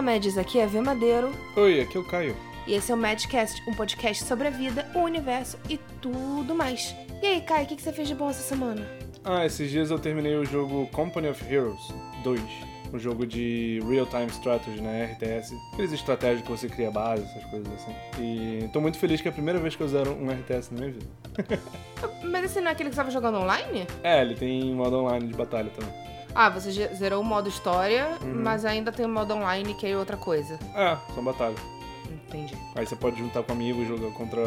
Olá. Aqui é V Madeiro. Oi, aqui é o Caio. E esse é o Madcast, um podcast sobre a vida, o universo e tudo mais. E aí, Caio, o que que você fez de bom essa semana? Ah, esses dias eu terminei o jogo Company of Heroes 2. Um jogo de Real-Time Strategy, né? RTS. Aqueles estratégias que você cria base, essas coisas assim. E tô muito feliz que é a primeira vez que eu zero um RTS na minha vida. Mas esse não é aquele que você tava jogando online? É, ele tem modo online de batalha também. Ah, você zerou o modo história, Uhum. mas ainda tem o modo online, que é outra coisa. É, são batalhas. Entendi. Aí você pode juntar com amigos, jogar contra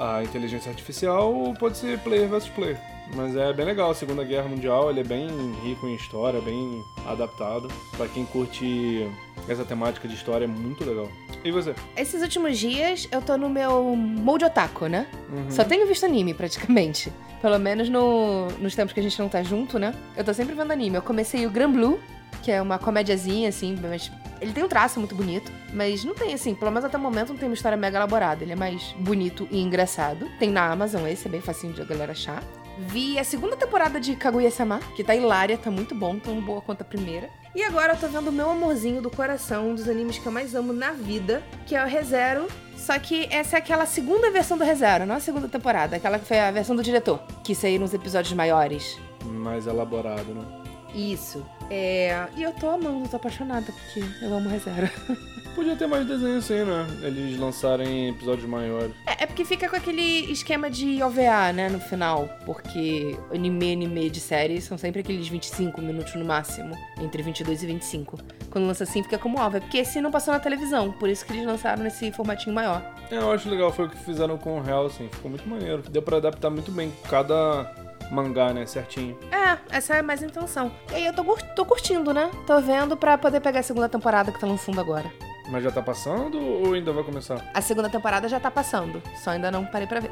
a inteligência artificial ou pode ser player versus player. Mas é bem legal, a Segunda Guerra Mundial, ele é bem rico em história, bem adaptado. Pra quem curte essa temática de história, é muito legal. E você? Esses últimos dias eu tô no meu mode otaku, né? Uhum. Só tenho visto anime, praticamente. Pelo menos no- nos tempos que a gente não tá junto, né? Eu tô sempre vendo anime. Eu comecei o Gran Blue, que é uma comédiazinha, assim, mas ele tem um traço muito bonito, mas não tem, assim, pelo menos até o momento não tem uma história mega elaborada. Ele é mais bonito e engraçado. Tem na Amazon esse, é bem facinho de a galera achar. Vi a segunda temporada de Kaguya-sama, que tá hilária, tá muito bom, tão boa quanto a primeira. E agora eu tô vendo o meu amorzinho do coração, um dos animes que eu mais amo na vida, que é o ReZero. Só que essa é aquela segunda versão do ReZero, não a segunda temporada, aquela que foi a versão do diretor, que saíram os episódios maiores. Mais elaborado, né? Isso. É. E eu tô amando, tô apaixonada, porque eu amo ReZero. Podia ter mais desenho assim, né? Eles lançarem episódios maiores. É, é porque fica com aquele esquema de OVA, né, no final. Porque anime, anime de série são sempre aqueles 25 minutos no máximo. Entre 22 e 25. Quando lança assim, fica como OVA. Porque esse não passou na televisão. Por isso que eles lançaram nesse formatinho maior. É, eu acho legal, foi o que fizeram com o Hellsing, ficou muito maneiro. Deu pra adaptar muito bem cada mangá, né, certinho. É, essa é mais a intenção. E aí eu tô, tô curtindo, né? Tô vendo pra poder pegar a segunda temporada que tá lançando agora. Mas já tá passando ou ainda vai começar? A segunda temporada já tá passando. Só ainda não parei pra ver.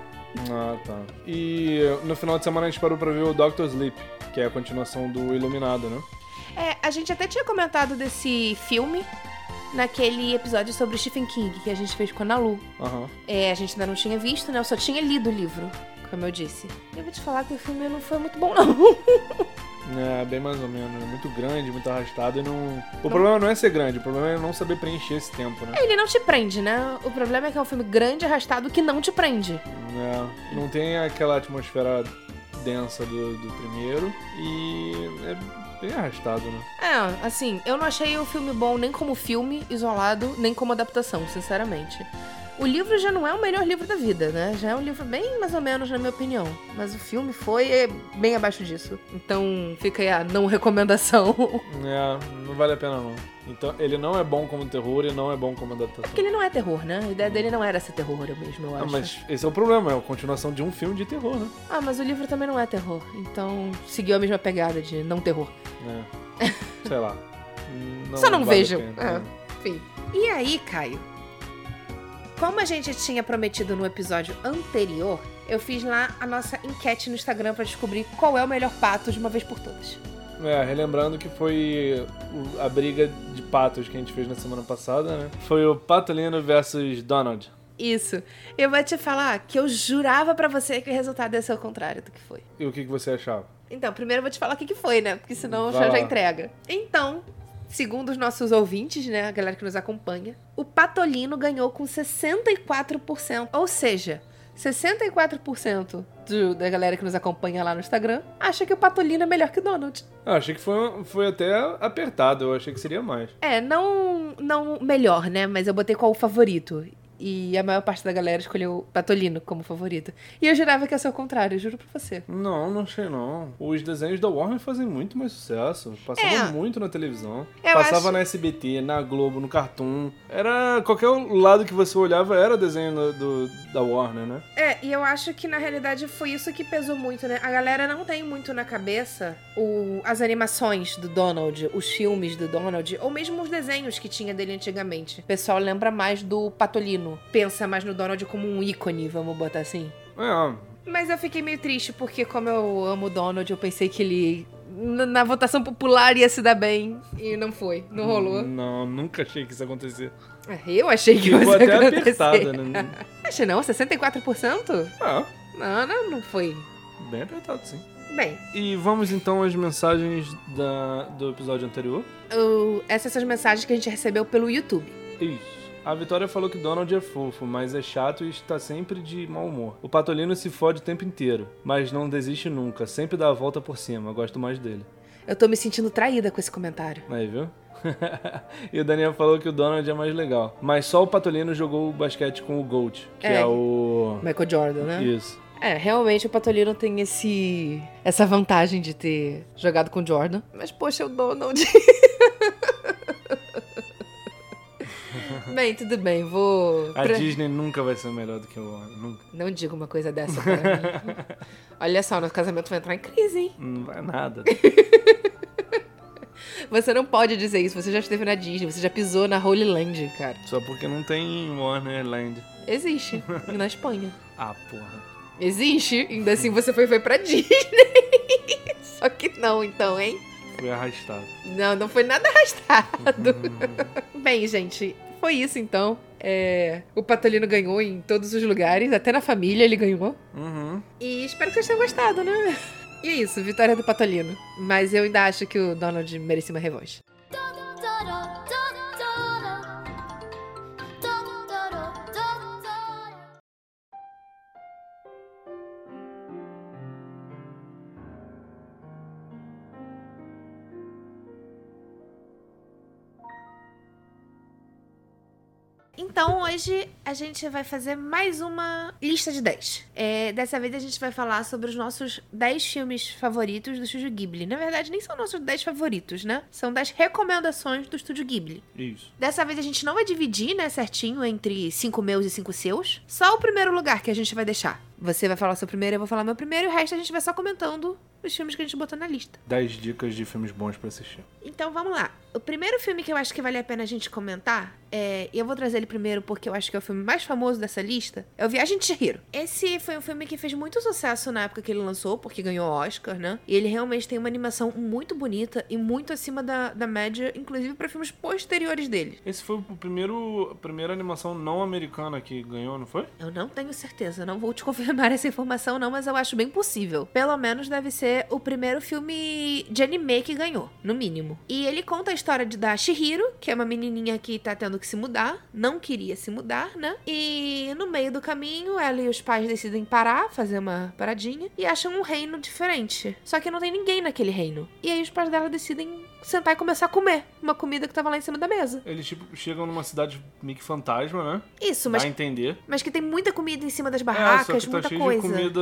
Ah, tá. E no final de semana a gente parou pra ver o Doctor Sleep, que é a continuação do Iluminado, né? É, a gente até tinha comentado desse filme naquele episódio sobre Stephen King que a gente fez com a Nalu. Aham. É, a gente ainda não tinha visto, né? Eu só tinha lido o livro, como eu disse. Eu vou te falar que o filme não foi muito bom, não. É, bem mais ou menos. É muito grande, muito arrastado e não. O problema não é ser grande, o problema é não saber preencher esse tempo, né? Ele não te prende, né? O problema é que é um filme grande, arrastado, que não te prende. É, não tem aquela atmosfera densa do, do primeiro e é bem arrastado, né? É, assim, eu não achei o filme bom nem como filme isolado, nem como adaptação, sinceramente. O livro já não é o melhor livro da vida, né? Já é um livro bem mais ou menos, na minha opinião. Mas o filme foi é, bem abaixo disso. Então fica aí a não recomendação. É, não vale a pena não. Então, ele não é bom como terror e não é bom como adaptação. Porque ele não é terror, né? A ideia dele não era ser terror mesmo, eu Ah, acho. mas esse é o problema, é a continuação de um filme de terror, né? Ah, mas o livro também não é terror. Então seguiu a mesma pegada de não terror. É. Sei lá. Não Só não vale a vejam. pena, É. né? Enfim. E aí, Caio? Como a gente tinha prometido no episódio anterior, eu fiz lá a nossa enquete no Instagram pra descobrir qual é o melhor pato de uma vez por todas. É, relembrando que foi a briga de patos que a gente fez na semana passada, né? Foi o Patolino versus Donald. Isso. Eu vou te falar que eu jurava pra você que o resultado ia ser o contrário do que foi. E o que, você achava? Então, primeiro eu vou te falar o que, foi, né? Porque senão Vai já, já entrega. Então, segundo os nossos ouvintes, né? A galera que nos acompanha, o Patolino ganhou com 64%. Ou seja, 64% do- da galera que nos acompanha lá no Instagram acha que o Patolino é melhor que o Donald. Ah, achei que foi, foi até apertado, eu achei que seria mais. É, não, não melhor, né? Mas eu botei qual o favorito. E a maior parte da galera escolheu o Patolino como favorito. E eu jurava que ia ser o contrário, juro pra você. Não, não achei não. Os desenhos da Warner fazem muito mais sucesso. Passavam É. muito na televisão. Eu Passava acho- na SBT, na Globo, no Cartoon. Era. Qualquer lado que você olhava era desenho do, do- da Warner, né? É, e eu acho que na realidade foi isso que pesou muito, né? A galera não tem muito na cabeça o, as animações do Donald, os filmes do Donald, ou mesmo os desenhos que tinha dele antigamente. O pessoal lembra mais do Patolino, pensa mais no Donald como um ícone, vamos botar assim. É, Mas eu fiquei meio triste, porque como eu amo o Donald, eu pensei que ele. Na votação popular ia se dar bem. E não foi, não rolou. Não, nunca achei que isso ia acontecer. Eu achei que Ficou até acontecer. apertada, né? Achei não, 64%? Ah, Não, não, não foi bem apertado, sim. Bem, E vamos então às mensagens da, do episódio anterior. o- essas são as mensagens que a gente recebeu pelo YouTube. Isso. A Vitória falou que Donald é fofo, mas é chato e está sempre de mau humor. O Patolino se fode o tempo inteiro, mas não desiste nunca, sempre dá a volta por cima. Gosto mais dele. Eu tô me sentindo traída com esse comentário. Aí, viu? e o Daniel falou que o Donald é mais legal. Mas só o Patolino jogou o basquete com o Gold, que é, É. o. Michael Jordan, né? Isso. É, realmente o Patolino tem esse essa vantagem de ter jogado com o Jordan. Mas, poxa, o Donald. bem, tudo bem, vou. A pra- Disney nunca vai ser melhor do que o Warner. Nunca. Não diga uma coisa dessa pra mim. Olha só, nosso casamento vai entrar em crise, hein? Não vai nada. Você não pode dizer isso, você já esteve na Disney, você já pisou na Holy Land, cara. Só porque não tem Warner Land. Existe. E na Espanha. Ah, porra. Existe, ainda assim você foi, foi pra Disney. Só que não, então, hein? Fui arrastado. Não, não foi nada arrastado. Bem, gente, foi isso então. É, o Patolino ganhou em todos os lugares, até na família ele ganhou. Uhum. E espero que vocês tenham gostado, né? E é isso, vitória do Patolino. Mas eu ainda acho que o Donald merecia uma revanche. Então hoje a gente vai fazer mais uma lista de 10. É, dessa vez a gente vai falar sobre os nossos 10 filmes favoritos do Estúdio Ghibli. Na verdade, nem são nossos 10 favoritos, né? São 10 recomendações do Estúdio Ghibli. Isso. Dessa vez a gente não vai dividir, né, certinho, entre 5 meus e 5 seus. Só o primeiro lugar que a gente vai deixar. Você vai falar o seu primeiro, eu vou falar meu primeiro, e o resto a gente vai só comentando os filmes que a gente botou na lista. 10 dicas de filmes bons pra assistir. Então vamos lá. O primeiro filme que eu acho que vale a pena a gente comentar, é, e eu vou trazer ele primeiro porque eu acho que é o filme mais famoso dessa lista, é o Viagem de Chihiro. Esse foi um filme que fez muito sucesso na época que ele lançou, porque ganhou Oscar, né? E ele realmente tem uma animação muito bonita e muito acima da, da média, inclusive para filmes posteriores dele. Esse foi o primeiro, a primeira animação não americana que ganhou, não foi? Eu não tenho certeza, não vou te confirmar essa informação não, mas eu acho bem possível. Pelo menos deve ser o primeiro filme de anime que ganhou, no mínimo. E ele conta a história de, da Shihiro, que é uma menininha que tá tendo que se mudar, não queria se mudar, né? E no meio do caminho, ela e os pais decidem parar, fazer uma paradinha, e acham um reino diferente. Só que não tem ninguém naquele reino. E aí os pais dela decidem sentar e começar a comer uma comida que tava lá em cima da mesa. Eles, tipo, chegam numa cidade meio que fantasma, né? Isso, Dá mas, a entender. mas que tem muita comida em cima das é, só barracas, que tá muita cheio coisa. de comida...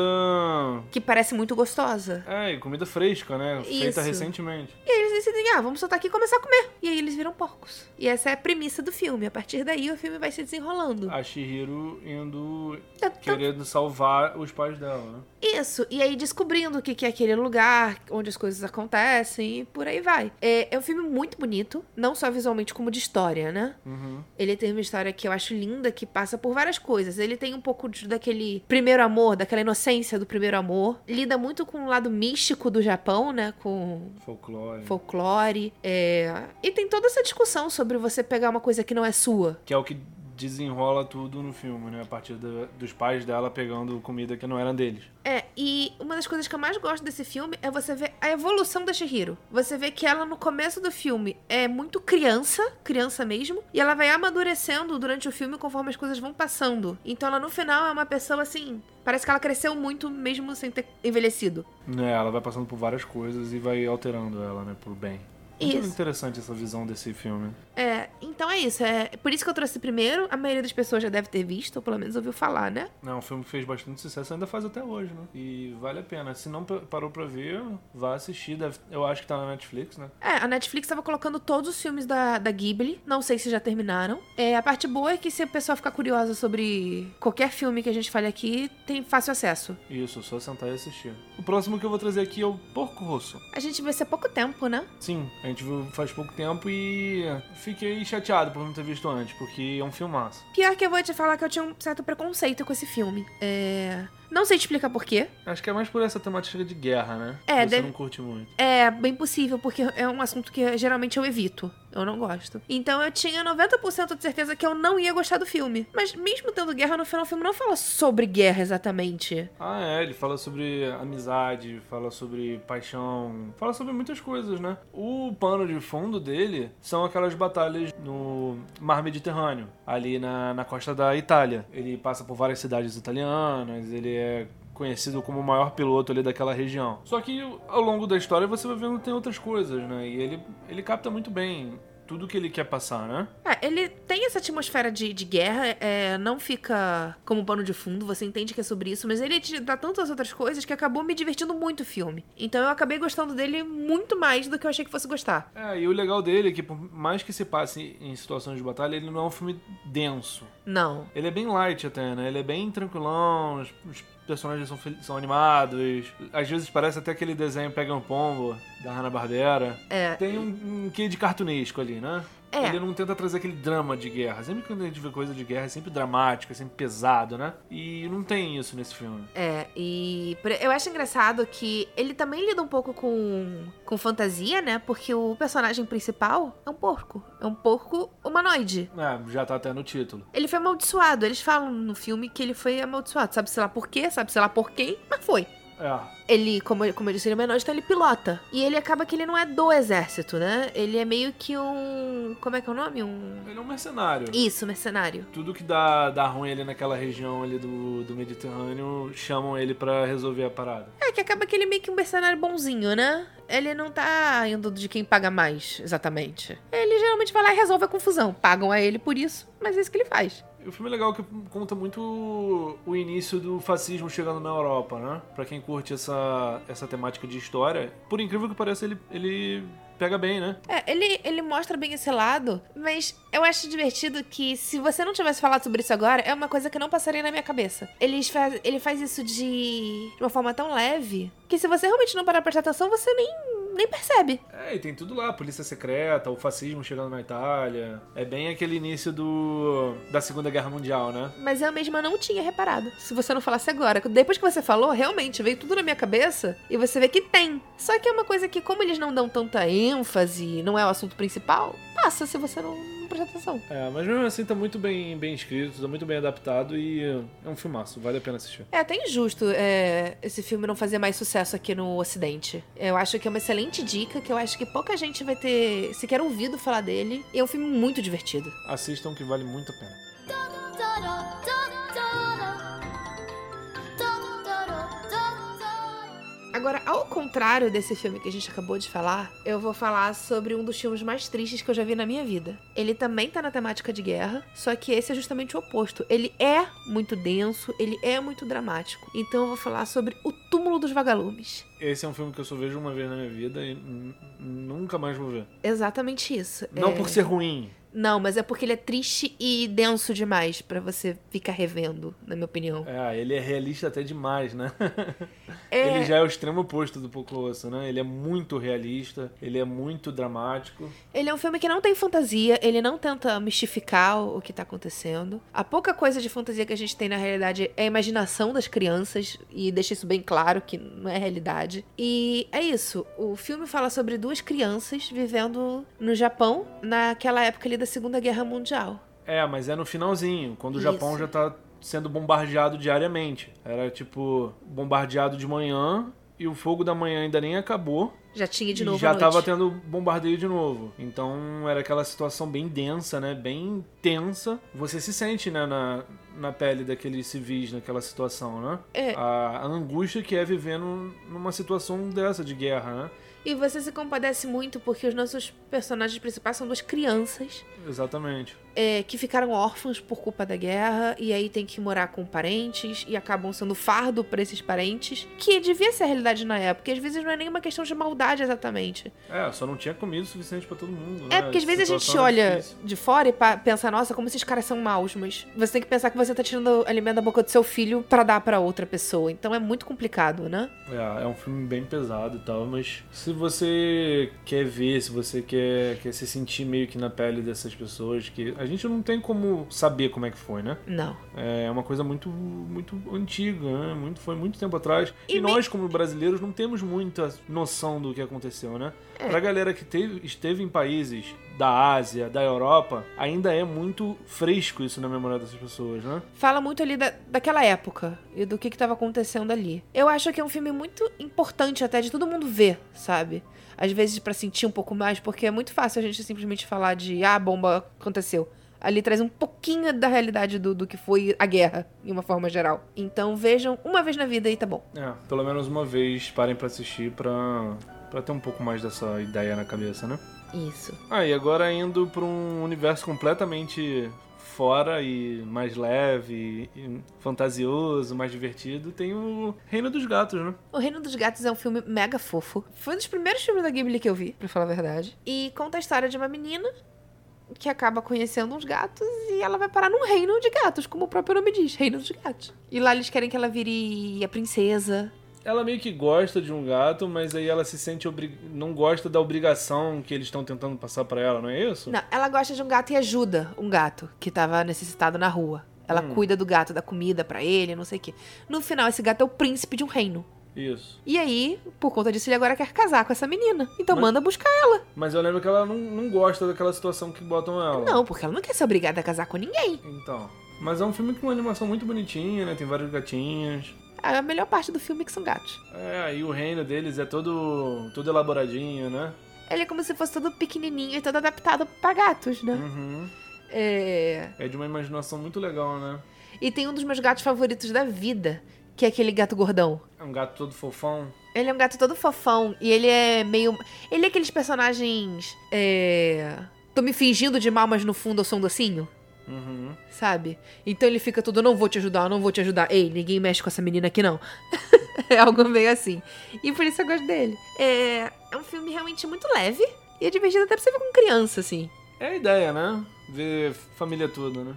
que parece muito gostosa. É, e comida fresca, né? Feita Isso. recentemente. E aí eles decidem, ah, vamos soltar aqui e começar a comer. E aí eles viram porcos. E essa é a premissa do filme. A partir daí o filme vai se desenrolando. A Shihiro indo... Então, Querendo salvar os pais dela, né? Isso, e aí descobrindo o que que é aquele lugar, onde as coisas acontecem e por aí vai. É, é um filme muito bonito, não só visualmente como de história, né? Uhum. Ele tem uma história que eu acho linda, que passa por várias coisas. Ele tem um pouco de- daquele primeiro amor, daquela inocência do primeiro amor. Lida muito com o lado místico do Japão, né? Com Folclore. folclore. é, E tem toda essa discussão sobre você pegar uma coisa que não é sua. Que é o que desenrola tudo no filme, né? A partir dos pais dela pegando comida que não era deles. É, e uma das coisas que eu mais gosto desse filme é você ver a evolução da Shihiro. Você vê que ela no começo do filme é muito criança, criança mesmo, e ela vai amadurecendo durante o filme conforme as coisas vão passando. Então ela no final é uma pessoa assim, parece que ela cresceu muito mesmo sem ter envelhecido. Né, ela vai passando por várias coisas e vai alterando ela, né, pro bem. Muito Isso. interessante essa visão desse filme. É, então é isso, é por isso que eu trouxe primeiro. A maioria das pessoas já deve ter visto, ou pelo menos ouviu falar, né? Não, o filme fez bastante sucesso, ainda faz até hoje, né? E vale a pena. Se não pa- parou pra ver, vá assistir. Deve- eu acho que tá na Netflix, né? É, a Netflix tava colocando todos os filmes da, da Ghibli. Não sei se já terminaram. É, a parte boa é que se a pessoa ficar curiosa sobre qualquer filme que a gente fale aqui, tem fácil acesso. Isso, só sentar e assistir. O próximo que eu vou trazer aqui é o Porco Rosso. A gente vai ser pouco tempo, né? Sim, gente viu faz pouco tempo e fiquei chateado por não ter visto antes, porque é um filmaço. Pior que eu vou te falar que eu tinha um certo preconceito com esse filme. É... Não sei te explicar porquê. Acho que é mais por essa temática de guerra, né? É, Você deve- não curte muito. É bem possível, porque é um assunto que geralmente eu evito. Eu não gosto. Então eu tinha 90% de certeza que eu não ia gostar do filme. Mas mesmo tendo guerra no final, o filme não fala sobre guerra exatamente. Ah, é, ele fala sobre amizade, fala sobre paixão, fala sobre muitas coisas, né? O pano de fundo dele são aquelas batalhas no Mar Mediterrâneo, ali na, na costa da Itália. Ele passa por várias cidades italianas, ele é conhecido como o maior piloto ali daquela região. Só que ao longo da história você vai vendo que tem outras coisas, né? E ele, ele capta muito bem tudo que ele quer passar, né? É, ele tem essa atmosfera de, de guerra, é, não fica como pano de fundo, você entende que é sobre isso, mas ele te dá tantas outras coisas que acabou me divertindo muito o filme. Então eu acabei gostando dele muito mais do que eu achei que fosse gostar. É, e o legal dele é que por mais que se passe em situações de batalha, ele não é um filme denso. Não. Ele é bem light até, né? Ele é bem tranquilão, os, os personagens são, são animados. Às vezes parece até aquele desenho Pega um Pombo, da Hanna-Barbera. É. Tem um, um quê de cartunesco ali, né? É. Ele não tenta trazer aquele drama de guerra. Sempre que a gente vê coisa de guerra é sempre dramático, é sempre pesado, né? E não tem isso nesse filme. É, e eu acho engraçado que ele também lida um pouco com, com fantasia, né? Porque o personagem principal é um porco. É um porco humanoide. É, já tá até no título. Ele foi amaldiçoado. Eles falam no filme que ele foi amaldiçoado. Sabe, sei lá por quê, sabe, sei lá por quem, mas foi. É, Ele, como, eu- como eu disse, ele é menor, então ele pilota. E ele acaba que ele não é do exército, né? Ele é meio que um. Como é que é o nome? Um. ele é um mercenário. Isso, mercenário. Tudo que dá, dá ruim ali naquela região ali do, do Mediterrâneo, chamam ele pra resolver a parada. É, que acaba que ele é meio que um mercenário bonzinho, né? Ele não tá indo de quem paga mais, exatamente. Ele geralmente vai lá e resolve a confusão. Pagam a ele por isso, mas é isso que ele faz. O filme é legal que conta muito o início do fascismo chegando na Europa, né? Pra quem curte essa, essa temática de história, por incrível que pareça, ele, ele pega bem, né? É, ele, ele mostra bem esse lado, mas eu acho divertido que se você não tivesse falado sobre isso agora, é uma coisa que não passaria na minha cabeça. Ele faz, ele faz isso de uma forma tão leve que se você realmente não parar pra prestar atenção, você nem, nem percebe. É, e tem tudo lá, polícia secreta, o fascismo chegando na Itália. É bem aquele início do da Segunda Guerra Mundial, né? Mas eu mesma não tinha reparado. Se você não falasse agora. Depois que você falou, realmente veio tudo na minha cabeça e você vê que tem. Só que é uma coisa que, como eles não dão tanta ênfase, não é o assunto principal, passa se você não, prestar atenção. É, mas mesmo assim tá muito bem, bem escrito, tá muito bem adaptado e é um filmaço, vale a pena assistir. É até injusto é, esse filme não fazer mais sucesso aqui no Ocidente. Eu acho que é uma excelente dica, que eu acho que pouca gente vai ter sequer ouvido falar dele. E é um filme muito divertido. Assistam que vale muito a pena. Agora, ao contrário desse filme que a gente acabou de falar, eu vou falar sobre um dos filmes mais tristes que eu já vi na minha vida. Ele também tá na temática de guerra, só que esse é justamente o oposto. Ele é muito denso, ele é muito dramático. Então eu vou falar sobre O Túmulo dos Vagalumes. Esse é um filme que eu só vejo uma vez na minha vida e nunca mais vou ver. Exatamente isso. Não É- por ser ruim. Não, mas é porque ele é triste e denso demais pra você ficar revendo, na minha opinião. É, ele é realista até demais, né? É- Ele já é o extremo oposto do Pouco Osso, né? Ele é muito realista, ele é muito dramático. Ele é um filme que não tem fantasia, ele não tenta mistificar o que tá acontecendo. A pouca coisa de fantasia que a gente tem na realidade é a imaginação das crianças, e deixa isso bem claro que não é realidade. E é isso, o filme fala sobre duas crianças vivendo no Japão naquela época ali da Segunda Guerra Mundial. É, mas é no finalzinho, quando o Isso. Japão já tá sendo bombardeado diariamente. Era tipo, bombardeado de manhã e o fogo da manhã ainda nem acabou. Já tinha de e novo já à noite. tava tendo bombardeio de novo. Então era aquela situação bem densa, né? Bem tensa. Você se sente, né, na, na pele daqueles civis naquela situação, né? É. A, a angústia que é viver num- numa situação dessa de guerra, né? E você se compadece muito porque os nossos personagens principais são duas crianças Exatamente. É, que ficaram órfãos por culpa da guerra e aí tem que morar com parentes e acabam sendo fardo pra esses parentes, que devia ser a realidade na época. E às vezes não é nenhuma questão de maldade exatamente. É, só não tinha comida o suficiente pra todo mundo, É né? porque às vezes a gente olha difícil. de fora e pensa, nossa, como esses caras são maus, mas você tem que pensar que você tá tirando alimento da boca do seu filho pra dar pra outra pessoa. Então é muito complicado, né? É, é um filme bem pesado e tal, mas se você quer ver, se você quer, quer se sentir meio que na pele dessas pessoas, que A gente não tem como saber como é que foi, né? Não. É uma coisa muito, muito antiga, né? Muito, foi muito tempo atrás. E, E nós, como brasileiros, não temos muita noção do que aconteceu, né? É. Pra galera que teve, esteve em países da Ásia, da Europa, ainda é muito fresco isso na memória dessas pessoas, né? Fala muito ali da, daquela época e do que que tava acontecendo ali. Eu acho que é um filme muito importante até de todo mundo ver, sabe? Às vezes pra sentir um pouco mais, porque é muito fácil a gente simplesmente falar de ah, a bomba aconteceu. Ali traz um pouquinho da realidade do, do que foi a guerra, em uma forma geral. Então vejam uma vez na vida e tá bom. É, pelo menos uma vez parem pra assistir pra, pra ter um pouco mais dessa ideia na cabeça, né? Isso. Ah, e agora indo pra um universo completamente fora e mais leve, e fantasioso, mais divertido, tem o Reino dos Gatos, né? O Reino dos Gatos é um filme mega fofo. Foi um dos primeiros filmes da Ghibli que eu vi, pra falar a verdade. E conta a história de uma menina que acaba conhecendo uns gatos e ela vai parar num reino de gatos, como o próprio nome diz, Reino dos Gatos. E lá eles querem que ela vire a princesa. Ela meio que gosta de um gato, mas aí ela se sente obri... não gosta da obrigação que eles estão tentando passar pra ela, não é isso? Não, ela gosta de um gato e ajuda um gato que tava necessitado na rua. Ela Hum. cuida do gato, dá comida pra ele, não sei o quê. No final, esse gato é o príncipe de um reino. Isso. E aí, por conta disso, ele agora quer casar com essa menina. Então Mas- manda buscar ela. Mas eu lembro que ela não, não gosta daquela situação que botam ela. Não, porque ela não quer ser obrigada a casar com ninguém. Então. Mas é um filme com uma animação muito bonitinha, né? Tem vários gatinhos. A melhor parte do filme é que são gatos. É, aí o reino deles é todo, todo elaboradinho, né? Ele é como se fosse todo pequenininho e todo adaptado pra gatos, né? Uhum. É... É de uma imaginação muito legal, né? E tem um dos meus gatos favoritos da vida, que é aquele gato gordão. É um gato todo fofão. Ele é um gato todo fofão e ele é meio. Ele é aqueles personagens. É. Tô me fingindo de mal, mas no fundo eu sou um docinho. Uhum. Sabe? Então ele fica todo, não vou te ajudar, não vou te ajudar. Ei, ninguém mexe com essa menina aqui não. é algo meio assim. E por isso eu gosto dele. É, é um filme realmente muito leve e é divertido até pra você ver com criança, assim. É a ideia, né? Ver família toda, né?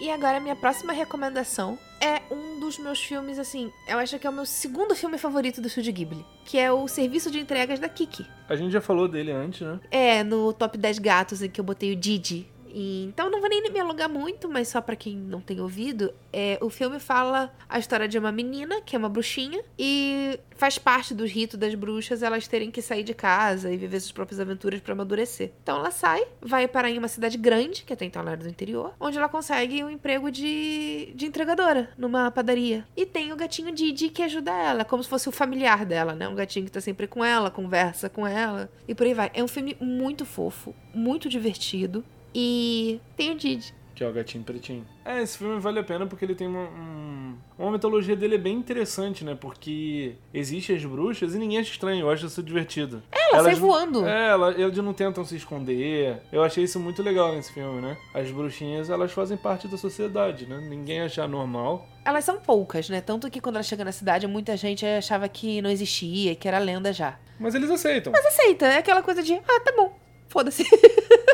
E agora minha próxima recomendação é um dos meus filmes, assim, eu acho que é o meu segundo filme favorito do Studio Ghibli, que é o Serviço de Entregas da Kiki. A gente já falou dele antes, né? É, no top 10 gatos em que eu botei o Didi. E, então não vou nem me alongar muito, mas só pra quem não tem ouvido, é, o filme fala a história de uma menina, que é uma bruxinha, e faz parte do rito das bruxas elas terem que sair de casa e viver suas próprias aventuras pra amadurecer. Então ela sai, vai parar em uma cidade grande, que até então ela era do interior, onde ela consegue um emprego de, de entregadora numa padaria. E tem o gatinho Didi que ajuda ela, como se fosse o familiar dela, né? Um gatinho que tá sempre com ela, conversa com ela e por aí vai. É um filme muito fofo, muito divertido. E tem o Didi. Que é o gatinho pretinho. É, esse filme vale a pena porque ele tem uma. um- Uma mitologia dele é bem interessante, né? Porque existem as bruxas e ninguém acha estranho, eu acho isso divertido. Ela sai voando. É, ela, eles não tentam se esconder. Eu achei isso muito legal nesse filme, né? As bruxinhas, elas fazem parte da sociedade, né? Ninguém acha normal. Elas são poucas, né? Tanto que quando ela chega na cidade, muita gente achava que não existia, que era lenda já. Mas eles aceitam. Mas aceita, é aquela coisa de, ah, tá bom, foda-se.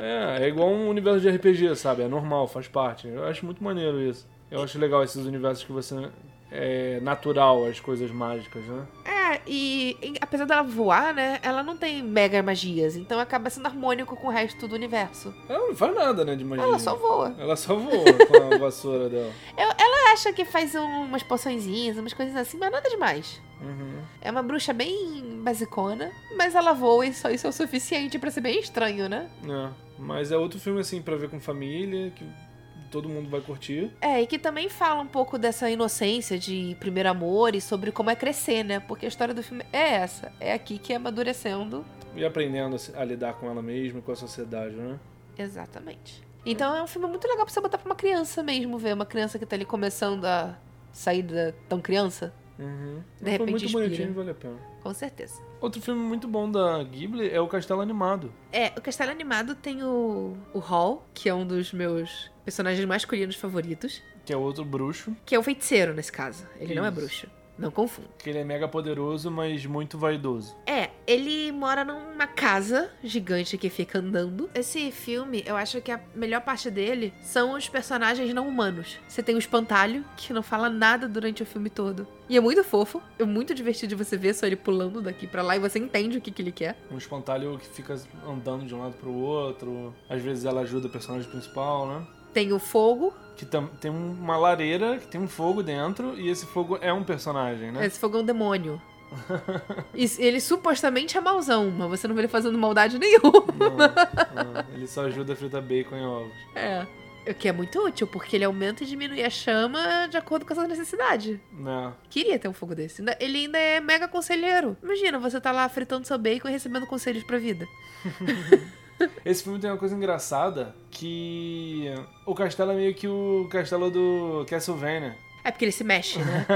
É, é igual um universo de RPG, sabe? É normal, faz parte. Eu acho muito maneiro isso. Eu acho legal esses universos que você. É natural as coisas mágicas, né? É, e, e apesar dela voar, né, ela não tem mega magias, então acaba sendo harmônico com o resto do universo. Ela não faz nada, né, de magia. Ela só voa. Ela só voa com a vassoura dela. Eu- ela acha que faz um- umas poçõezinhas, umas coisas assim, mas nada demais. Uhum. É uma bruxa bem basicona, mas ela voa e só isso é o suficiente pra ser bem estranho, né? É, mas é outro filme, assim, pra ver com família, que todo mundo vai curtir. É, e que também fala um pouco dessa inocência de primeiro amor e sobre como é crescer, né? Porque a história do filme é essa. É aqui que é amadurecendo. E aprendendo a lidar com ela mesma e com a sociedade, né? Exatamente. Então é um filme muito legal pra você botar pra uma criança mesmo, ver. Uma criança que tá ali começando a sair da tão criança. Uhum. De Foi repente muito inspira. bonitinho, vale a pena. Com certeza. Outro filme muito bom da Ghibli é o Castelo Animado. É, o Castelo Animado tem o, o Hall, que é um dos meus personagens masculinos favoritos. Que é outro bruxo. Que é o feiticeiro, nesse caso. Ele não é Isso. bruxo. Não confunda. Que ele é mega poderoso, mas muito vaidoso. É, ele mora numa casa gigante que fica andando. Esse filme, eu acho que a melhor parte dele são os personagens não humanos. Você tem o espantalho, que não fala nada durante o filme todo. E é muito fofo, é muito divertido de você ver só ele pulando daqui pra lá e você entende o que, que ele quer. Um espantalho que fica andando de um lado pro outro. Às vezes ela ajuda o personagem principal, né? Tem o fogo. Que tam, tem uma lareira que tem um fogo dentro e esse fogo é um personagem, né? Esse fogo é um demônio. e ele supostamente é mauzão, mas você não vê ele fazendo maldade nenhuma. Não, não, ele só ajuda a fritar bacon em ovos. É. O que é muito útil, porque ele aumenta e diminui a chama de acordo com a sua necessidade. Não. Queria ter um fogo desse. Ele ainda é mega conselheiro. Imagina, você tá lá fritando seu bacon e recebendo conselhos pra vida. Esse filme tem uma coisa engraçada que o castelo é meio que o castelo do Castlevania. É porque ele se mexe, né?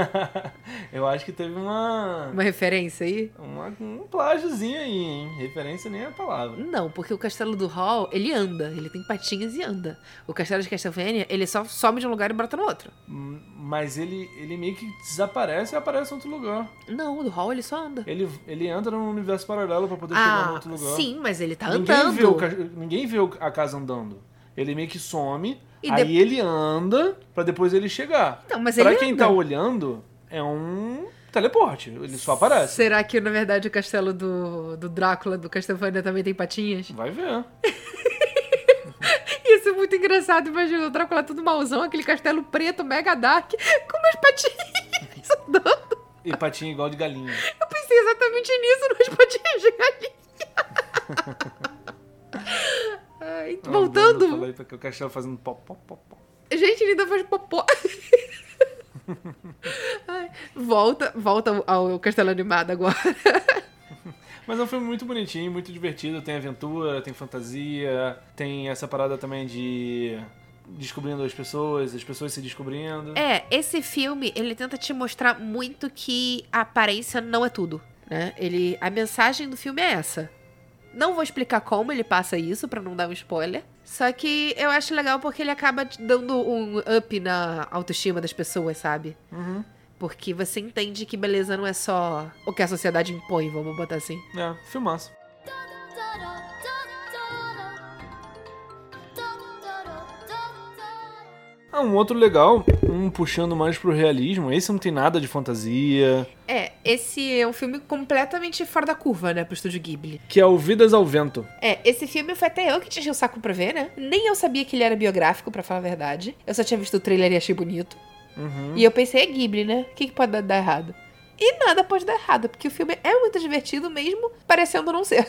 Eu acho que teve uma. Uma referência aí? Uma, um plágiozinho aí, hein? Referência nem é a palavra. Não, porque o castelo do Hall, ele anda. Ele tem patinhas e anda. O castelo de Castlevania, ele só some de um lugar e brota no outro. Mas ele, ele meio que desaparece e aparece em outro lugar. Não, o do Hall ele só anda. Ele, ele entra num universo paralelo pra poder ah, chegar em outro lugar. Sim, mas ele tá ninguém andando. Vê o, ninguém vê a casa andando. Ele meio que some, e aí de... ele anda para depois ele chegar. Não, mas pra quem anda. tá olhando, é um teleporte. Ele só aparece. Será que, na verdade, o castelo do, do Drácula, do Castlevania, também tem patinhas? Vai ver. Isso é muito engraçado. Imagina o Drácula todo mauzão, aquele castelo preto, mega dark, com umas patinhas andando. E patinha igual de galinha. Eu pensei exatamente nisso, nas patinhas de galinha. Ai, Ah, voltando. Falei porque o castelo fazendo pó. Gente, ele ainda faz popó. Ai, volta, volta ao castelo animado agora. Mas é um filme muito bonitinho, muito divertido. Tem aventura, tem fantasia, tem essa parada também de descobrindo as pessoas, as pessoas se descobrindo. É, esse filme, ele tenta te mostrar muito que a aparência não é tudo, né? Ele, a mensagem do filme é essa. Não vou explicar como ele passa isso, para não dar um spoiler. Só que eu acho legal porque ele acaba dando um up na autoestima das pessoas, sabe? Uhum. Porque você entende que beleza não é só o que a sociedade impõe, vamos botar assim. É, filmaço. Ah, um outro legal, um puxando mais pro realismo. Esse não tem nada de fantasia. É, esse é um filme completamente fora da curva, né, pro estúdio Ghibli. Que é o Vidas ao Vento. É, esse filme foi até eu que tinha o saco pra ver, né? Nem eu sabia que ele era biográfico, pra falar a verdade. Eu só tinha visto o trailer e achei bonito. Uhum. E eu pensei, é Ghibli, né? O que, que pode dar, dar errado? E nada pode dar errado, porque o filme é muito divertido mesmo, parecendo não ser.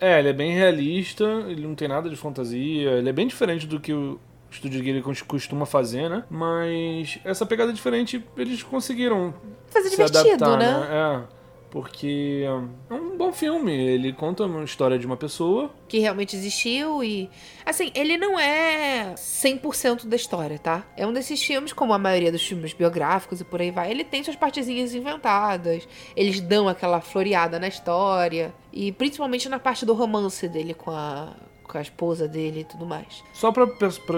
É, ele é bem realista, ele não tem nada de fantasia, ele é bem diferente do que o Estúdio Ghibli costuma fazer, né? Mas essa pegada diferente eles conseguiram Fazer se divertido, adaptar, né? né? É. Porque é um bom filme. Ele conta uma história de uma pessoa. Que realmente existiu e. Assim, ele não é 100% da história, tá? É um desses filmes, como a maioria dos filmes biográficos e por aí vai. Ele tem suas partezinhas inventadas. Eles dão aquela floreada na história. E principalmente na parte do romance dele com a, com a esposa dele e tudo mais. Só para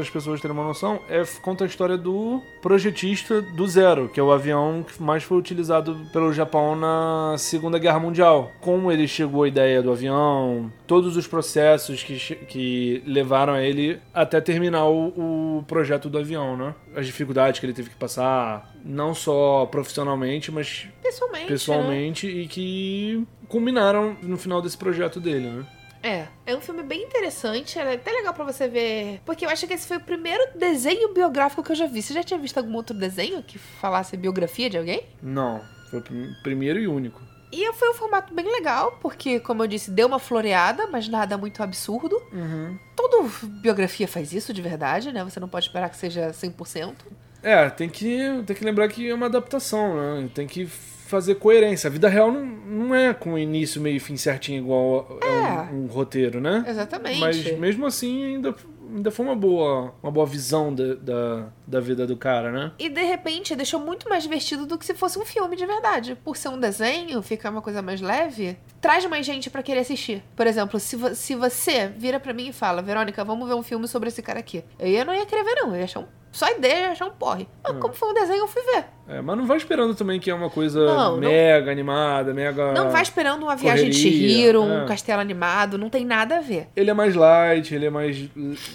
as pessoas terem uma noção, é, conta a história do projetista do Zero, que é o avião que mais foi utilizado pelo Japão na Segunda Guerra Mundial. Como ele chegou à ideia do avião, todos os processos que, que levaram a ele até terminar o, o projeto do avião, né? As dificuldades que ele teve que passar, não só profissionalmente, mas Pessoalmente. pessoalmente, Né? e que culminaram no final desse projeto dele, né? É, é um filme bem interessante, é até legal pra você ver, porque eu acho que esse foi o primeiro desenho biográfico que eu já vi. Você já tinha visto algum outro desenho que falasse biografia de alguém? Não, foi o prim- primeiro e único. E foi um formato bem legal, porque, como eu disse, deu uma floreada, mas nada muito absurdo. Uhum. Toda biografia faz isso de verdade, né? Você não pode esperar que seja 100%. É, tem que, tem que lembrar que é uma adaptação, né? Tem que fazer coerência. A vida real não, não é com início, meio e fim certinho igual É. a um, um roteiro, né? Exatamente. Mas mesmo assim ainda, ainda foi uma boa, uma boa visão da, da, da vida do cara, né? E de repente deixou muito mais divertido do que se fosse um filme de verdade. Por ser um desenho, ficar uma coisa mais leve, traz mais gente pra querer assistir. Por exemplo, se, vo- se você vira pra mim e fala, Verônica, vamos ver um filme sobre esse cara aqui. Eu ia, não ia querer ver, não. Eu ia achar um Só ideia já é um porre. Mas É. como foi um desenho, eu fui ver. É, mas não vai esperando também que é uma coisa Não, não- mega animada, mega. Não vai esperando uma viagem de correria, Chihiro, um é. castelo animado, não tem nada a ver. Ele é mais light, ele é mais,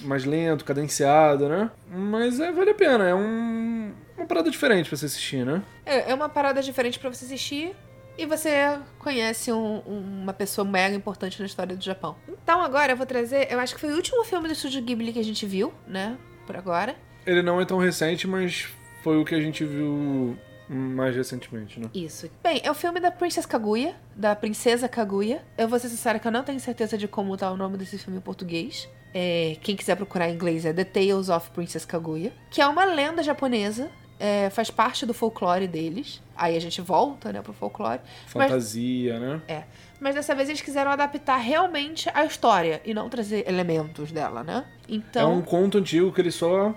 mais lento, cadenciado, né? Mas é, vale a pena, é um, uma parada diferente pra você assistir, né? É, é uma parada diferente pra você assistir e você conhece um- uma pessoa mega importante na história do Japão. Então agora eu vou trazer, eu acho que foi o último filme do Estúdio Ghibli que a gente viu, né? Por agora. Ele não é tão recente, mas foi o que a gente viu mais recentemente, né? Isso. Bem, é o filme da Princess Kaguya, da Princesa Kaguya. Eu vou ser sincera que eu não tenho certeza de como tá o nome desse filme em português. É, quem quiser procurar em inglês é The Tales of Princess Kaguya, que é uma lenda japonesa. é, faz parte do folclore deles. Aí a gente volta, né, pro folclore. Mas- Fantasia, né? É. Mas dessa vez eles quiseram adaptar realmente a história e não trazer elementos dela, né? É Então. um conto antigo que eles só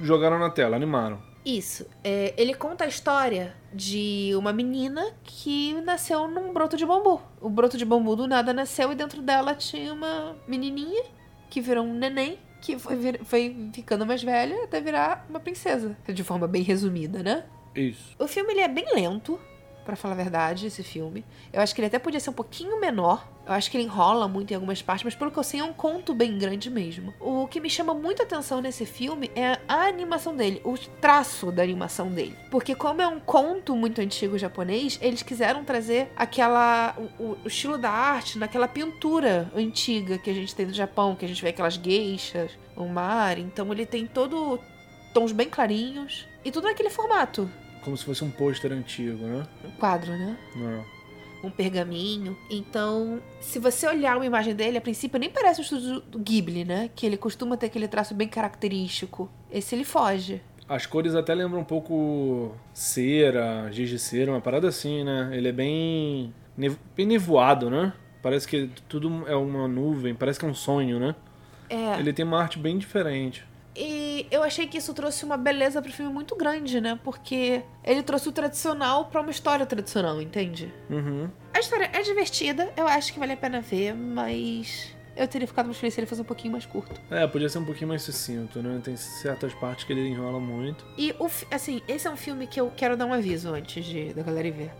jogaram na tela, animaram. Isso. É, ele conta a história de uma menina que nasceu num broto de bambu. O broto de bambu do nada nasceu e dentro dela tinha uma menininha que virou um neném que foi, vir- foi ficando mais velha até virar uma princesa. De forma bem resumida, né? Isso. O filme ele é bem lento, pra falar a verdade, esse filme. Eu acho que ele até podia ser um pouquinho menor. Eu acho que ele enrola muito em algumas partes, mas pelo que eu sei é um conto bem grande mesmo. O que me chama muita atenção nesse filme é a animação dele, o traço da animação dele. Porque como é um conto muito antigo japonês, eles quiseram trazer aquela o, o- estilo da arte naquela pintura antiga que a gente tem no Japão, que a gente vê aquelas geishas, o mar, então ele tem todo tons bem clarinhos e tudo naquele formato Como se fosse um pôster antigo, né? um quadro, né? Não. Um pergaminho. Então, se você olhar uma imagem dele, a princípio nem parece o estúdio do Ghibli, né? Que ele costuma ter aquele traço bem característico. Esse ele foge. As cores até lembram um pouco cera, giz de cera, uma parada assim, né? Ele é bem, nevo- bem nevoado, né? Parece que tudo é uma nuvem, parece que é um sonho, né? É. Ele tem uma arte bem diferente. E eu achei que isso trouxe uma beleza pro filme muito grande, né? Porque ele trouxe o tradicional pra uma história tradicional, entende? Uhum. A história é divertida, eu acho que vale a pena ver, mas eu teria ficado mais feliz se ele fosse um pouquinho mais curto. É, podia ser um pouquinho mais sucinto, né? Tem certas partes que ele enrola muito. E, o, assim, esse é um filme que eu quero dar um aviso antes de, da galera ir ver.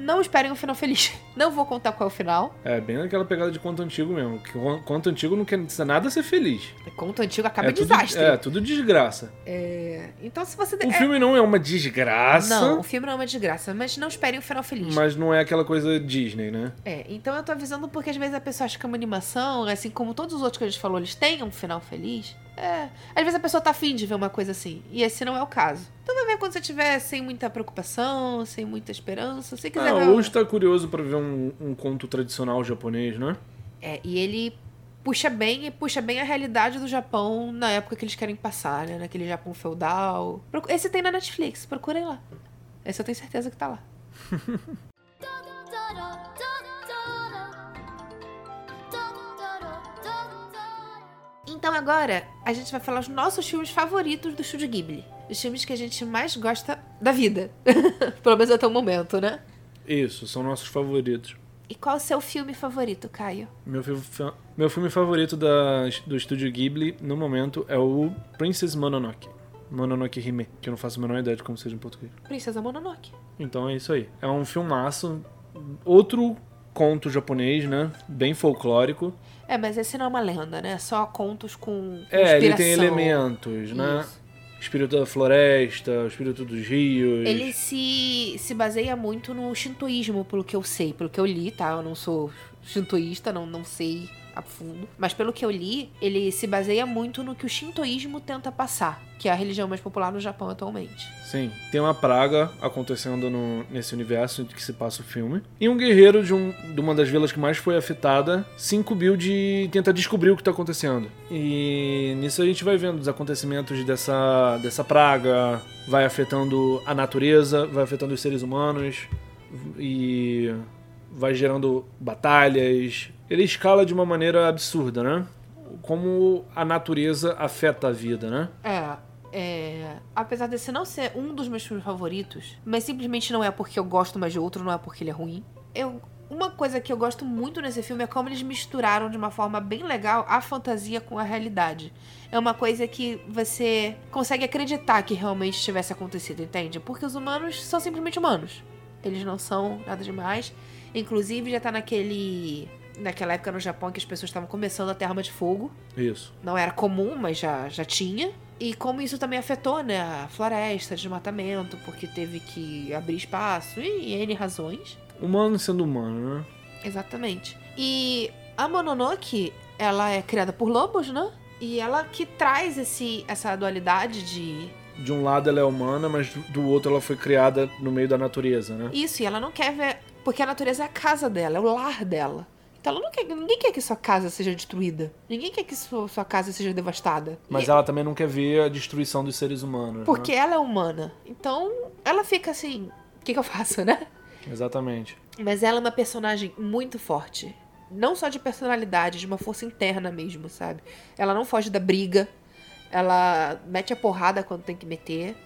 Não esperem um final feliz. Não vou contar qual é o final. É, bem naquela pegada de conto antigo mesmo. Que con- conto antigo não quer dizer nada ser feliz. Conto antigo acaba é em tudo, desastre. É, tudo desgraça. É, Então, se você. O é- filme não é uma desgraça, Não, o filme não é uma desgraça, mas não esperem um final feliz. mas não é aquela coisa Disney, né? É, então eu tô avisando porque às vezes a pessoa acha que é uma animação, assim como todos os outros que a gente falou, eles têm um final feliz. É. Às vezes a pessoa tá afim de ver uma coisa assim, e esse não é o caso. Então vai ver quando você tiver sem muita preocupação, sem muita esperança, se quiser Ah, ver. hoje tá curioso pra ver um, um conto tradicional japonês, né? É, e ele puxa bem e puxa bem a realidade do Japão na época que eles querem passar, né? Naquele Japão feudal. Esse tem na Netflix, procurem lá. Esse eu tenho certeza que tá lá. Então agora a gente vai falar os nossos filmes favoritos do Estúdio Ghibli. Os filmes que a gente mais gosta da vida. Pelo menos até o momento, né? Isso, são nossos favoritos. E qual o seu filme favorito, Caio? Meu filme, fa- meu filme favorito da, do estúdio Ghibli, no momento, é o Princess Mononoke. Mononoke Hime, que eu não faço a menor ideia de como seja em português. Princesa Mononoke. Então é isso aí. É um filmaço. Outro conto japonês, né? Bem folclórico. É, mas esse não é uma lenda, né? Só contos com É, ele tem elementos, né? Isso. Espírito da floresta, o espírito dos rios. Ele se, se baseia muito no shintoísmo, pelo que eu sei, pelo que eu li, tá? Eu não sou shintoísta, não, não sei a fundo. Mas pelo que eu li, ele se baseia muito no que o shintoísmo tenta passar, que é a religião mais popular no Japão atualmente. Sim, tem uma praga acontecendo no- nesse universo em que se passa o filme. E um guerreiro de, um- de uma das vilas que mais foi afetada se incumbiu de tentar descobrir o que está acontecendo. E nisso a gente vai vendo os acontecimentos dessa, dessa praga, vai afetando a natureza, vai afetando os seres humanos e vai gerando batalhas. Ele escala de uma maneira absurda, né? Como a natureza afeta a vida, né? É, é. Apesar desse não ser um dos meus filmes favoritos, mas simplesmente não é porque eu gosto mais de outro, não é porque ele é ruim. Eu uma coisa que eu gosto muito nesse filme é como eles misturaram de uma forma bem legal a fantasia com a realidade. É uma coisa que você consegue acreditar que realmente tivesse acontecido, entende? Porque os humanos são simplesmente humanos. Eles não são nada demais. Inclusive, já tá naquele. Naquela época no Japão que as pessoas estavam começando a ter arma de fogo. Isso. Não era comum, mas já, já tinha. E como isso também afetou, né, a floresta, desmatamento, porque teve que abrir espaço e N razões. Humano sendo humano, né? Exatamente. E a Mononoke, ela é criada por lobos, né? E ela que traz esse, essa dualidade de. De um lado ela é humana, mas do- do outro ela foi criada no meio da natureza, né? Isso, e ela não quer ver. Porque a natureza é a casa dela, é o lar dela. Então ela não quer. Ninguém quer que sua casa seja destruída. Ninguém quer que sua, sua casa seja devastada. Mas E- ela também não quer ver a destruição dos seres humanos. Porque né? ela é humana. Então ela fica assim. O que, que eu faço, né? Exatamente. Mas ela é uma personagem muito forte. Não só de personalidade, de uma força interna mesmo, sabe? Ela não foge da briga. Ela mete a porrada quando tem que meter.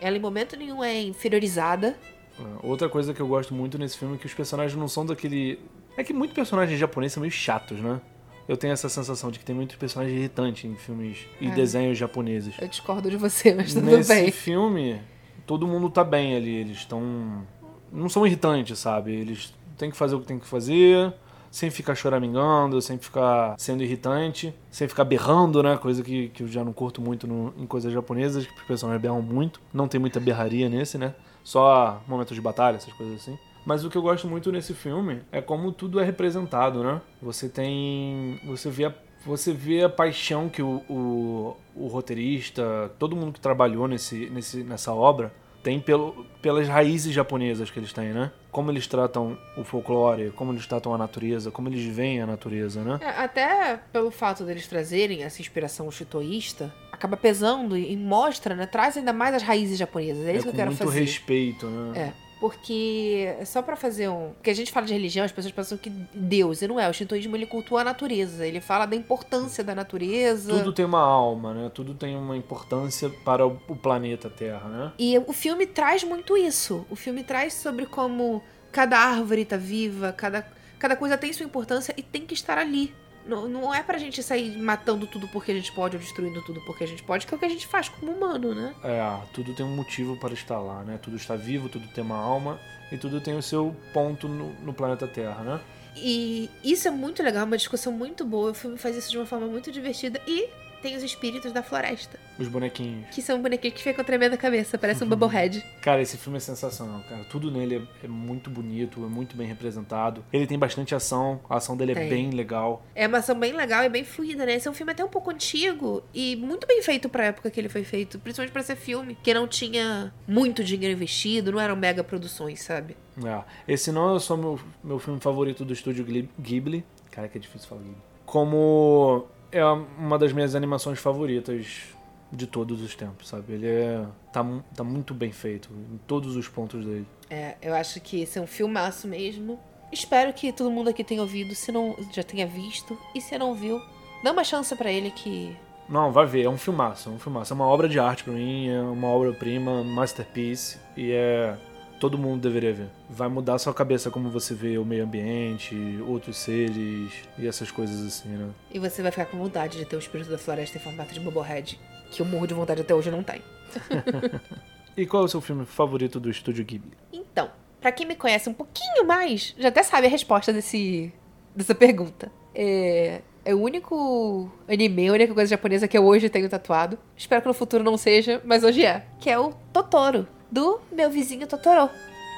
Ela em momento nenhum é inferiorizada. É, Outra coisa que eu gosto muito nesse filme é que os personagens não são daquele. É que muitos personagens japoneses são meio chatos, né? Eu tenho essa sensação de que tem muitos personagens irritantes em filmes e É. desenhos japoneses. Eu discordo de você, mas tudo Nesse bem. filme, todo mundo tá bem ali. Eles estão. Não são irritantes, sabe? Eles têm que fazer o que tem que fazer, sem ficar choramingando, sem ficar sendo irritante, sem ficar berrando, né? Coisa que, que eu já não curto muito no- em coisas japonesas, que os personagens berram muito. Não tem muita berraria nesse, né? Só momentos de batalha, essas coisas assim. Mas o que eu gosto muito nesse filme é como tudo é representado, né? Você tem. Você vê a, você vê a paixão que o, o, o roteirista, todo mundo que trabalhou nesse, nesse, nessa obra, tem pelo, pelas raízes japonesas que eles têm, né? Como eles tratam o folclore, como eles tratam a natureza, como eles veem a natureza, né? É, até pelo fato deles trazerem essa inspiração chitoísta, acaba pesando e mostra, né? Traz ainda mais as raízes japonesas. É isso que eu com quero muito fazer. respeito, né? É. Porque só pra fazer um. Porque a gente fala de religião, as pessoas pensam que Deus, e não é. O shintoísmo ele cultua a natureza. Ele fala da importância da natureza. Tudo tem uma alma, né? Tudo tem uma importância para o o planeta Terra, né? E o filme traz muito isso. O filme traz sobre como cada árvore tá viva, cada, cada coisa tem sua importância e tem que estar ali. Não, não é pra gente sair matando tudo porque a gente pode ou destruindo tudo porque a gente pode, que é o que a gente faz como humano, né? É, tudo tem um motivo para estar lá, né? Tudo está vivo, tudo tem uma alma e tudo tem o seu ponto no, no planeta Terra, né? E isso é muito legal, uma discussão muito boa. O filme faz isso de uma forma muito divertida e tem os espíritos da floresta, Os bonequinhos. que são bonequinhos que ficam tremendo a cabeça, parece um Bubblehead. Cara, esse filme é sensacional, cara. Tudo nele é, é muito bonito, é muito bem representado. Ele tem bastante ação, a ação dele é Tem. bem legal. É uma ação bem legal e bem fluida, né? Esse é um filme até um pouco antigo e muito bem feito pra época que ele foi feito, principalmente pra ser filme, que não tinha muito dinheiro investido, não eram mega produções, sabe? É. Esse não é só meu, meu filme favorito do estúdio Ghibli. Cara, que é difícil falar Ghibli. Como é uma das minhas animações favoritas de todos os tempos, sabe? Ele é. tá, tá muito bem feito em todos os pontos dele. É, eu acho que esse é um filmaço mesmo. Espero que todo mundo aqui tenha ouvido, se não já tenha visto, e se não viu, dá uma chance pra ele que Não, vai ver, é um filmaço, é um filmaço. É uma obra de arte pra mim, é uma obra-prima, masterpiece, e é. Todo mundo deveria ver. Vai mudar a sua cabeça como você vê o meio ambiente, outros seres e essas coisas assim, né? e você vai ficar com vontade de ter o espírito da floresta em formato de Bubblehead, que eu morro de vontade até hoje não tem. E qual é o seu filme favorito do estúdio Ghibli? Então, pra quem me conhece um pouquinho mais, já até sabe a resposta desse, dessa pergunta. É, é o único anime, a única coisa japonesa que eu hoje tenho tatuado. Espero que no futuro não seja, mas hoje é. Que é o Totoro, do meu vizinho Totoro.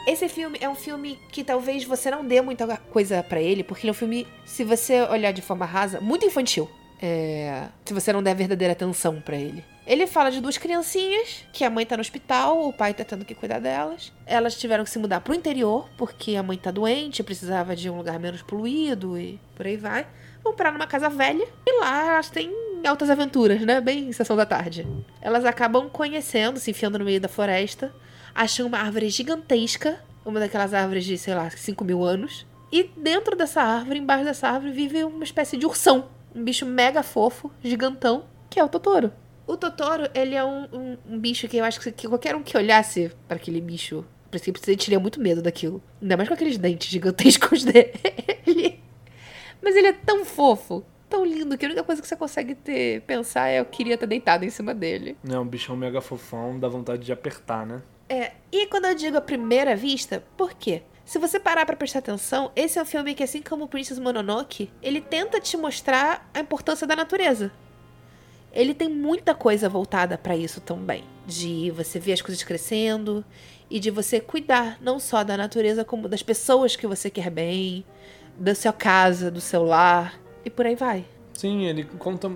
Esse filme é um filme que talvez você não dê muita coisa pra ele, porque ele é um filme, se você olhar de forma rasa, muito infantil. É, se você não der verdadeira atenção pra ele. Ele fala de duas criancinhas, que a mãe tá no hospital, o pai tá tendo que cuidar delas. Elas tiveram que se mudar pro interior, porque a mãe tá doente, precisava de um lugar menos poluído e por aí vai. Vão parar numa casa velha e lá elas têm altas aventuras, né? Bem sessão da tarde. Elas acabam conhecendo, se enfiando no meio da floresta, acham uma árvore gigantesca, uma daquelas árvores de, sei lá, 5 mil anos. E dentro dessa árvore, embaixo dessa árvore, vive uma espécie de ursão. Um bicho mega fofo, gigantão, que é o Totoro. O Totoro, ele é um, um- um bicho que eu acho que, que qualquer um que olhasse para aquele bicho princípio, você teria muito medo daquilo. Ainda mais com aqueles dentes gigantescos dele. Mas ele é tão fofo, tão lindo, que a única coisa que você consegue ter, pensar é eu queria ter deitado em cima dele. É um bichão mega fofão, dá vontade de apertar, né? É, e quando eu digo a primeira vista, por quê? Se você parar pra prestar atenção, esse é um filme que, assim como Princess Mononoke, ele tenta te mostrar a importância da natureza. Ele tem muita coisa voltada pra isso também. De você ver as coisas crescendo e de você cuidar não só da natureza, como das pessoas que você quer bem, da sua casa, do seu lar e por aí vai. Sim, ele conta.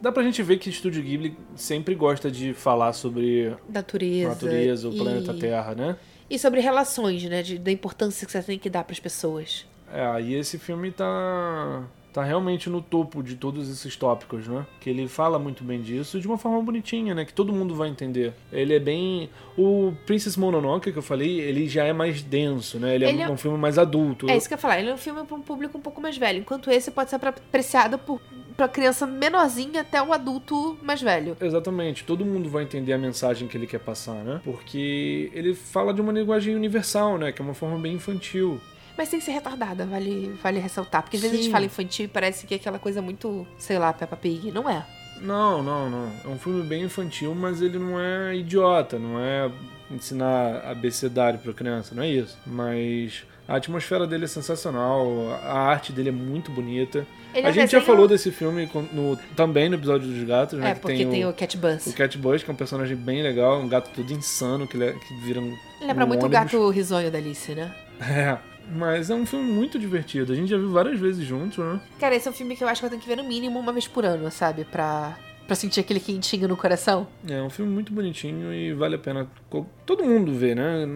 Dá pra gente ver que o Estúdio Ghibli sempre gosta de falar sobre Natureza. natureza, o e... planeta Terra, né? E sobre relações, né? De, da importância que você tem que dar pras pessoas. É, aí esse filme tá tá realmente no topo de todos esses tópicos, né? Que ele fala muito bem disso de uma forma bonitinha, né? Que todo mundo vai entender. Ele é bem o Princess Mononoke que eu falei, ele já é mais denso, né? Ele, Ele é é- um filme mais adulto. É isso que eu ia falar. Ele é um filme para um público um pouco mais velho, enquanto esse pode ser apreciado por pra criança menorzinha até o adulto mais velho. Exatamente, todo mundo vai entender a mensagem que ele quer passar, né? Porque ele fala de uma linguagem universal, né? Que é uma forma bem infantil. Mas sem ser retardada, vale, vale ressaltar. Porque às vezes a Sim. gente fala infantil e parece que é aquela coisa muito, sei lá, Peppa Pig. Não é. Não, não, não. É um filme bem infantil, mas ele não é idiota, não é ensinar abecedário pra criança, não é isso. Mas a atmosfera dele é sensacional, a arte dele é muito bonita. Ele a é gente já falou desse filme no- também no episódio dos gatos, né? É, que porque tem, o, Cat Bus. o Cat Bus, que é um personagem bem legal, um gato todo insano, que, ele é- que vira um. Lembra um muito o gato risonho da Alice, né? É. Mas é um filme muito divertido. A gente já viu várias vezes juntos, né? Cara, esse é um filme que eu acho que eu tenho que ver no mínimo uma vez por ano, sabe? Pra, pra sentir aquele quentinho no coração. É um filme muito bonitinho e vale a pena todo mundo ver, né?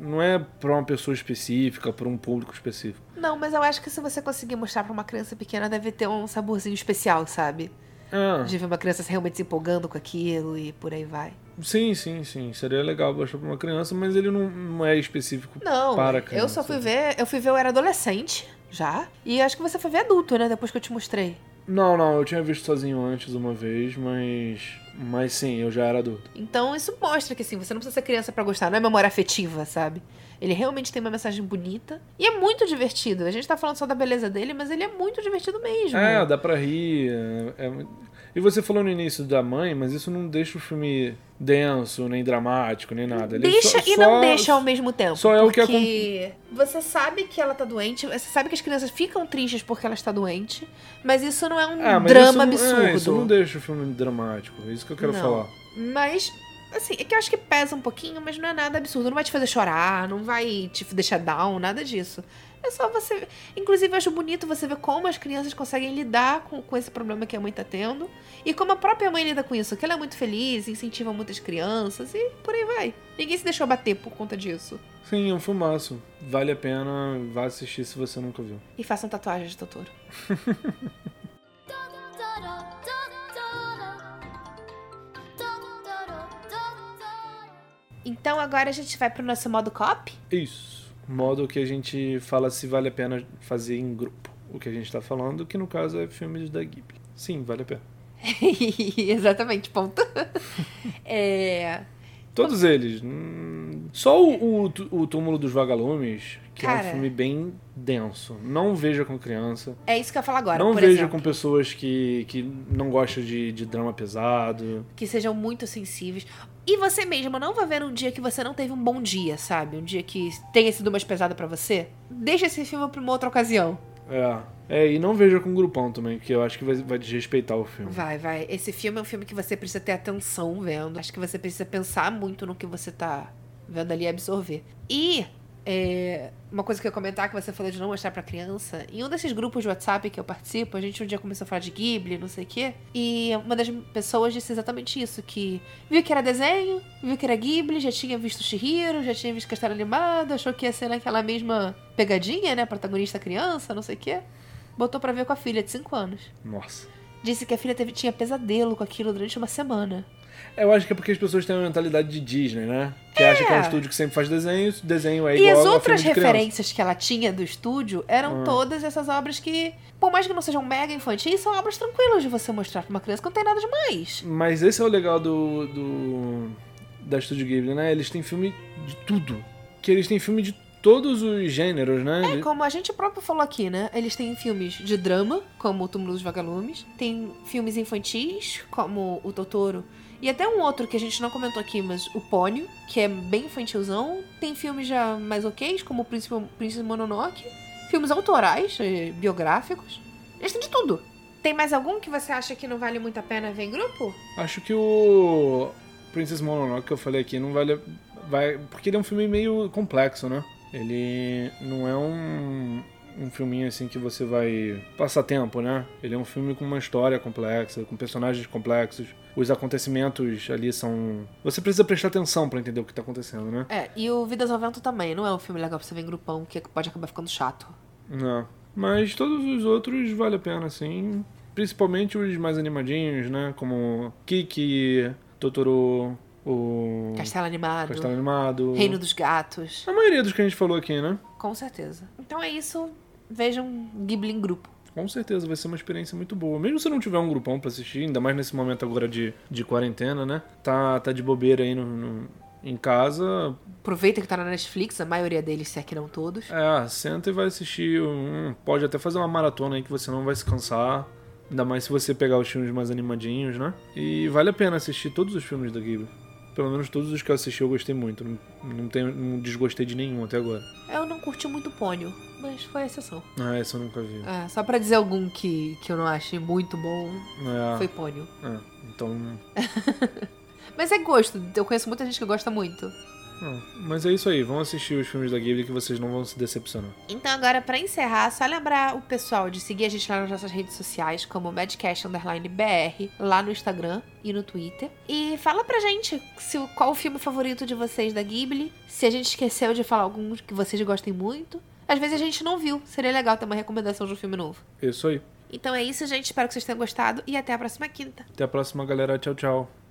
Não é pra uma pessoa específica, pra um público específico. Não, mas eu acho que se você conseguir mostrar pra uma criança pequena, deve ter um saborzinho especial, sabe? Ah, De ver uma criança realmente se empolgando com aquilo e por aí vai. Sim, sim, sim. Seria legal mostrar pra uma criança, mas ele não, não é específico Não, para eu criança. só fui ver. Eu fui ver, eu era adolescente já. E acho que você foi ver adulto, né? Depois que eu te mostrei. Não, não, eu tinha visto sozinho antes uma vez, mas. Mas sim, eu já era adulto. Então isso mostra que assim, você não precisa ser criança pra gostar, não é memória afetiva, sabe? Ele realmente tem uma mensagem bonita e é muito divertido. A gente tá falando só da beleza dele, mas ele é muito divertido mesmo. É, dá pra rir. é- é- E você falou no início da mãe, mas isso não deixa o filme denso, nem dramático, nem nada. Ele Deixa só- e não só- deixa ao mesmo tempo. só é o que porque você sabe que ela tá doente, você sabe que as crianças ficam tristes porque ela está doente, mas isso não é um Ah, drama isso não- absurdo. É, isso não deixa o filme dramático. É isso que eu quero Não. falar. Mas, assim, é que eu acho que pesa um pouquinho, mas não é nada absurdo. Não vai te fazer chorar, não vai te deixar down, nada disso. É só você. Inclusive, eu acho bonito você ver como as crianças conseguem lidar com, com esse problema que a mãe tá tendo. E como a própria mãe lida com isso. Que ela é muito feliz, incentiva muitas crianças e por aí vai. Ninguém se deixou bater por conta disso. Sim, é um filmaço. Vale a pena, vá assistir se você nunca viu. E façam tatuagens de Totoro. Então agora a gente vai pro nosso modo cop. Isso. Modo que a gente fala se vale a pena fazer em grupo. O que a gente tá falando, que no caso é filmes da Ghibli. Sim, vale a pena. Exatamente, ponto. é. Todos eles. Hum, Só o, o, o Túmulo dos Vagalumes, que é Cara. um filme bem denso. Não veja com criança. É isso que eu ia falar agora. não veja exemplo, com pessoas que, que não gostam de, de drama pesado. que sejam muito sensíveis. E você mesmo não vai ver um dia que você não teve um bom dia, sabe? Um dia que tenha sido mais pesado pra você. Deixa esse filme pra uma outra ocasião. É. É, e não veja com grupão também, que eu acho que vai, vai desrespeitar o filme. Vai, vai. Esse filme é um filme que você precisa ter atenção vendo. Acho que você precisa pensar muito no que você tá vendo ali e absorver. E é, uma coisa que eu ia comentar que você falou de não mostrar pra criança. Em um desses grupos de WhatsApp que eu participo, a gente um dia começou a falar de Ghibli, não sei o quê. E uma das pessoas disse exatamente isso: que viu que era desenho, viu que era Ghibli, já tinha visto Shihiro, já tinha visto Castelo Animado, achou que ia ser naquela mesma pegadinha, né? Protagonista criança, não sei o quê. Botou pra ver com a filha de 5 anos. Nossa. Disse que a filha teve, tinha pesadelo com aquilo durante uma semana. Eu acho que é porque as pessoas têm uma mentalidade de Disney, né? Que acha que é um estúdio que sempre faz desenho, desenho é e igual as a outras de criança. referências que ela tinha do estúdio eram Ah. todas essas obras que, por mais que não sejam mega infantis, são obras tranquilas de você mostrar pra uma criança que não tem nada demais. Mas esse é o legal do, do da Studio Ghibli, né? Eles têm filme de tudo. que eles têm filme de todos os gêneros, né? É, como a gente próprio falou aqui, né? Eles têm filmes de drama, como O Túmulo dos Vagalumes. Tem filmes infantis, como O Totoro. E até um outro que a gente não comentou aqui, mas o Pônio, que é bem infantilzão. Tem filmes já mais ok's, como o Príncipe, Príncipe Mononoke. Filmes autorais, eh, biográficos. Eles têm de tudo. Tem mais algum que você acha que não vale muito a pena ver em grupo? Acho que o Princess Mononoke que eu falei aqui não vale. Vai, porque ele é um filme meio complexo, né? Ele não é um, um filminho assim que você vai passar tempo, né? Ele é um filme com uma história complexa, com personagens complexos. Os acontecimentos ali são. Você precisa prestar atenção pra entender o que tá acontecendo, né? É, e o Vidas ao Vento também. Não é um filme legal pra você ver em grupão, que pode acabar ficando chato. Não. Mas todos os outros vale a pena, assim. Principalmente os mais animadinhos, né? Como Kiki, Totoro, o. Castelo Animado, Castelo Animado. Reino dos Gatos. A maioria dos que a gente falou aqui, né? Com certeza. Então é isso. Vejam Ghibli em grupo. Com certeza vai ser uma experiência muito boa. Mesmo se não tiver um grupão pra assistir, ainda mais nesse momento agora de, de quarentena, né? Tá, tá de bobeira aí no, no- em casa. Aproveita que tá na Netflix, a maioria deles, se é que não todos. É, senta e vai assistir. Um, pode até fazer uma maratona aí que você não vai se cansar. Ainda mais se você pegar os filmes mais animadinhos, né? E vale a pena assistir todos os filmes da Ghibli. Pelo menos todos os que eu assisti eu gostei muito. Não, não, tenho, não desgostei de nenhum até agora. Eu não curti muito Pônio, mas foi a exceção. Ah, esse eu nunca vi. É, só pra dizer algum que, que eu não achei muito bom, É, foi Pônio. é, então. Mas é gosto, eu conheço muita gente que gosta muito. Não, mas é isso aí, vão assistir os filmes da Ghibli que vocês não vão se decepcionar. Então agora, pra encerrar, só lembrar o pessoal de seguir a gente lá nas nossas redes sociais, como Madcast Underline BR, lá no Instagram e no Twitter. E fala pra gente se, qual o filme favorito de vocês da Ghibli, se a gente esqueceu de falar algum que vocês gostem muito. Às vezes a gente não viu, seria legal ter uma recomendação de um filme novo. É isso aí. Então é isso, gente. Espero que vocês tenham gostado e até a próxima quinta. Até a próxima, galera. Tchau, tchau.